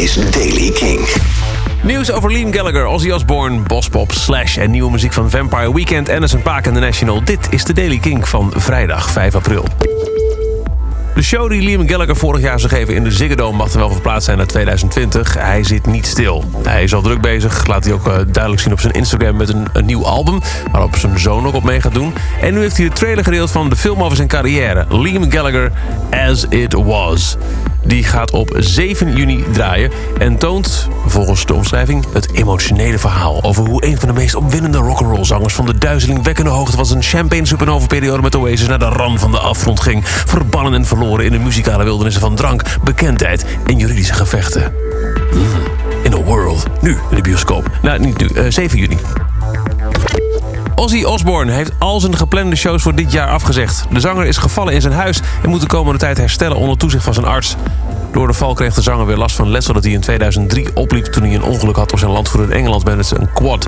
is Daily King. Nieuws over Liam Gallagher, Ozzy Osbourne, Bospop, Slash... en nieuwe muziek van Vampire Weekend, Anderson Paak en The National. Dit is de Daily King van vrijdag 5 april. De show die Liam Gallagher vorig jaar zou geven in de Ziggo Dome... mag er wel verplaatst zijn naar 2020. Hij zit niet stil. Hij is al druk bezig, laat hij ook uh, duidelijk zien op zijn Instagram... met een, een, nieuw album, waarop zijn zoon ook op mee gaat doen. En nu heeft hij de trailer gedeeld van de film over zijn carrière. Liam Gallagher, As It Was. Die gaat op 7 juni draaien en toont, volgens de omschrijving... het emotionele verhaal over hoe een van de meest opwindende rock'n'roll zangers... van de duizelingwekkende hoogte van zijn champagne supernova periode met Oasis... naar de rand van de afgrond ging, verbannen en verloren... in de muzikale wildernissen van drank, bekendheid en juridische gevechten. Mm, in the world. Nu in de bioscoop. Nou, niet nu, uh, 7 juni. Ozzy Osbourne heeft al zijn geplande shows voor dit jaar afgezegd. De zanger is gevallen in zijn huis en moet de komende tijd herstellen onder toezicht van zijn arts. Door de val kreeg de zanger weer last van letsel dat hij in 2003 opliep... toen hij een ongeluk had op zijn landgoed in Engeland met een quad.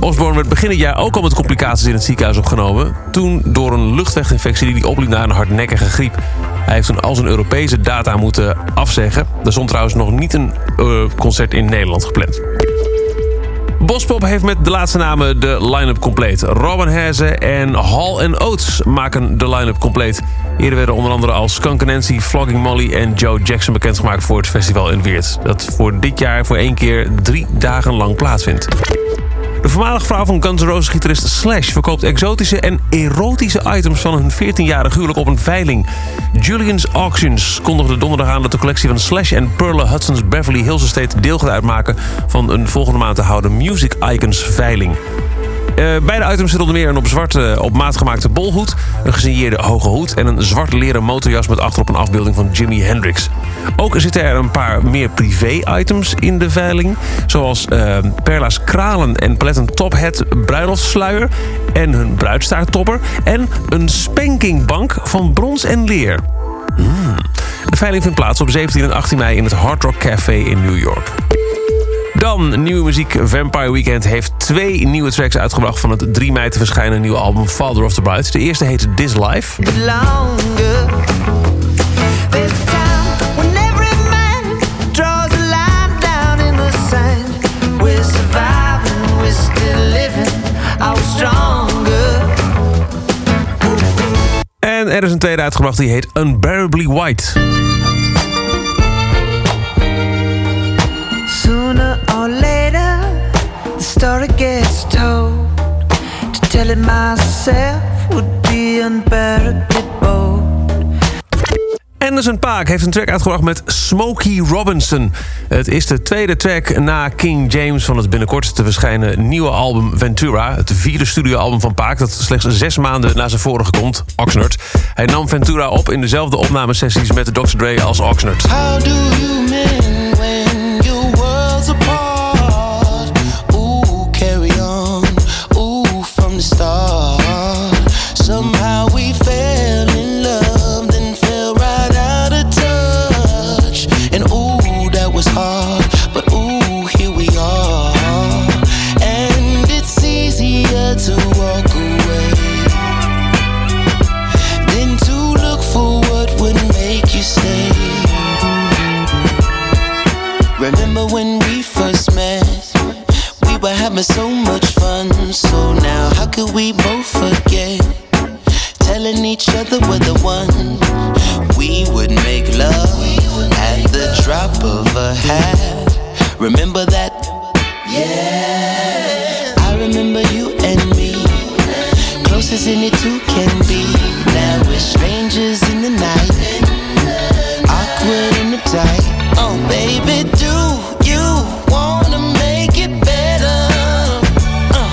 Osborne werd begin het jaar ook al met complicaties in het ziekenhuis opgenomen. Toen door een luchtweginfectie die opliep naar een hardnekkige griep. Hij heeft toen al zijn Europese data moeten afzeggen. Er stond trouwens nog niet een uh, concert in Nederland gepland. Bospop heeft met de laatste namen de line-up compleet. Robin Haze en Hall Oates maken de line-up compleet. Eerder werden onder andere als Skunk Nancy, Flogging Molly en Joe Jackson bekendgemaakt voor het festival in Weert. Dat voor dit jaar voor één keer drie dagen lang plaatsvindt. De voormalige vrouw van Guns N' Roses gitarist Slash verkoopt exotische en erotische items van hun 14-jarig huwelijk op een veiling. Julian's Auctions kondigde donderdag aan dat de collectie van Slash en Perla Hudson's Beverly Hills Estate deel gaat uitmaken van een volgende maand te houden Music Icons veiling. Uh, beide items zitten onder meer een op zwart uh, op maat gemaakte bolhoed... een gesigneerde hoge hoed en een zwart leren motorjas... met achterop een afbeelding van Jimi Hendrix. Ook zitten er een paar meer privé-items in de veiling... zoals uh, Perla's kralen en paletten tophead bruiloftssluier... en hun bruidstaarttopper... en een spankingbank van brons en leer. Mm. De veiling vindt plaats op 17 en 18 mei in het Hard Rock Café in New York. Dan nieuwe muziek. Vampire Weekend heeft twee nieuwe tracks uitgebracht... van het 3 mei te verschijnen nieuwe album Father of the Bride. De eerste heet This Life. En er is een tweede uitgebracht die heet Unbearably White. Story gets told. To tell it myself would be unbearably bold. Anderson Paak heeft een track uitgebracht met Smokey Robinson. Het is de tweede track na King James van het binnenkort te verschijnen nieuwe album Ventura. Het vierde studioalbum van Paak dat slechts zes maanden na zijn vorige komt, Oxnard. Hij nam Ventura op in dezelfde opnamesessies met Dr. Dre als Oxnard. How do you mean stay. Remember when we first met? We were having so much fun. So now, how could we both forget? Telling each other we're the one. We would make love at the drop of a hat. Remember that? Yeah. I remember you. Closest any two can be. Now we're strangers in the night. Awkward uptight. Oh, baby, do you wanna make it better? Uh,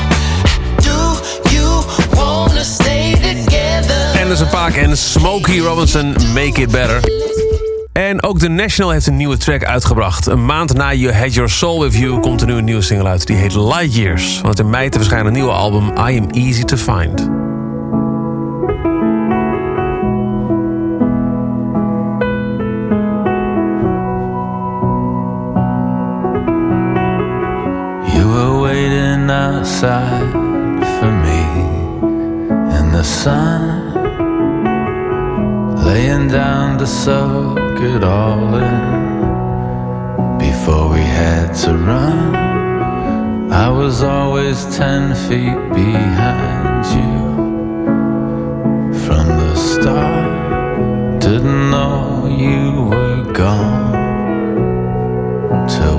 do you wanna stay together? Paak en Smokey Robinson, Make It Better. En ook The National heeft een nieuwe track uitgebracht. Een maand na You Had Your Soul With You komt er nu een nieuwe single uit. Die heet Light Years. Van het in mei te verschijnen nieuwe album I Am Easy To Find. Outside for me in the sun, laying down to soak it all in before we had to run. I was always ten feet behind you from the start. Didn't know you were gone till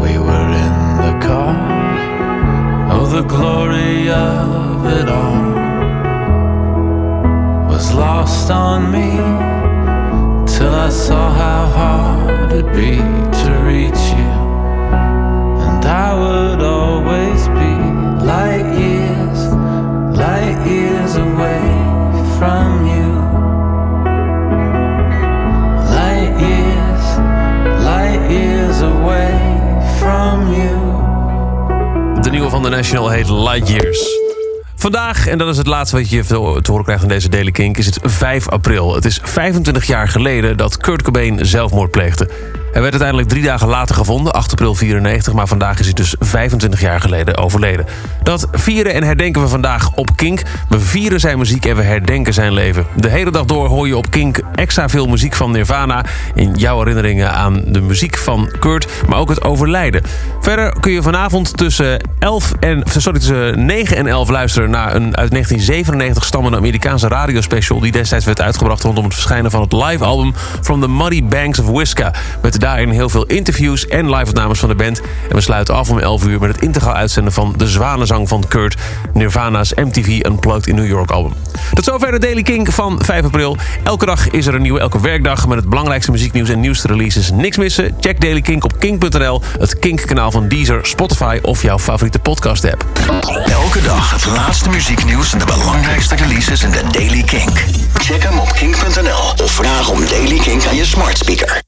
the glory of it all was lost on me till I saw how hard it'd be De nieuwe van de National heet Light Years. Vandaag, en dat is het laatste wat je te horen krijgt in deze Daily Kink... is het 5 april. Het is 25 jaar geleden dat Kurt Cobain zelfmoord pleegde. Hij werd uiteindelijk drie dagen later gevonden, 8 april 94... maar vandaag is hij dus 25 jaar geleden overleden. Dat vieren en herdenken we vandaag op Kink. We vieren zijn muziek en we herdenken zijn leven. De hele dag door hoor je op Kink extra veel muziek van Nirvana... in jouw herinneringen aan de muziek van Kurt, maar ook het overlijden. Verder kun je vanavond tussen, 11 en, sorry, tussen 9 en 11 luisteren... naar een uit 1997 stammende Amerikaanse radiospecial... die destijds werd uitgebracht rondom het verschijnen van het live-album... From the Muddy Banks of Whiska... daarin heel veel interviews en live-opnames van de band. En we sluiten af om 11 uur met het integraal uitzenden van De Zwanenzang van Kurt... Nirvana's MTV Unplugged in New York album. Tot zover de Daily Kink van 5 april. Elke dag is er een nieuwe, elke werkdag... met het belangrijkste muzieknieuws en nieuwste releases. Niks missen? Check Daily Kink op kink.nl... het Kink-kanaal van Deezer, Spotify of jouw favoriete podcast-app. Elke dag het laatste muzieknieuws en de belangrijkste releases in de Daily Kink. Check hem op kink.nl of vraag om Daily Kink aan je smart speaker.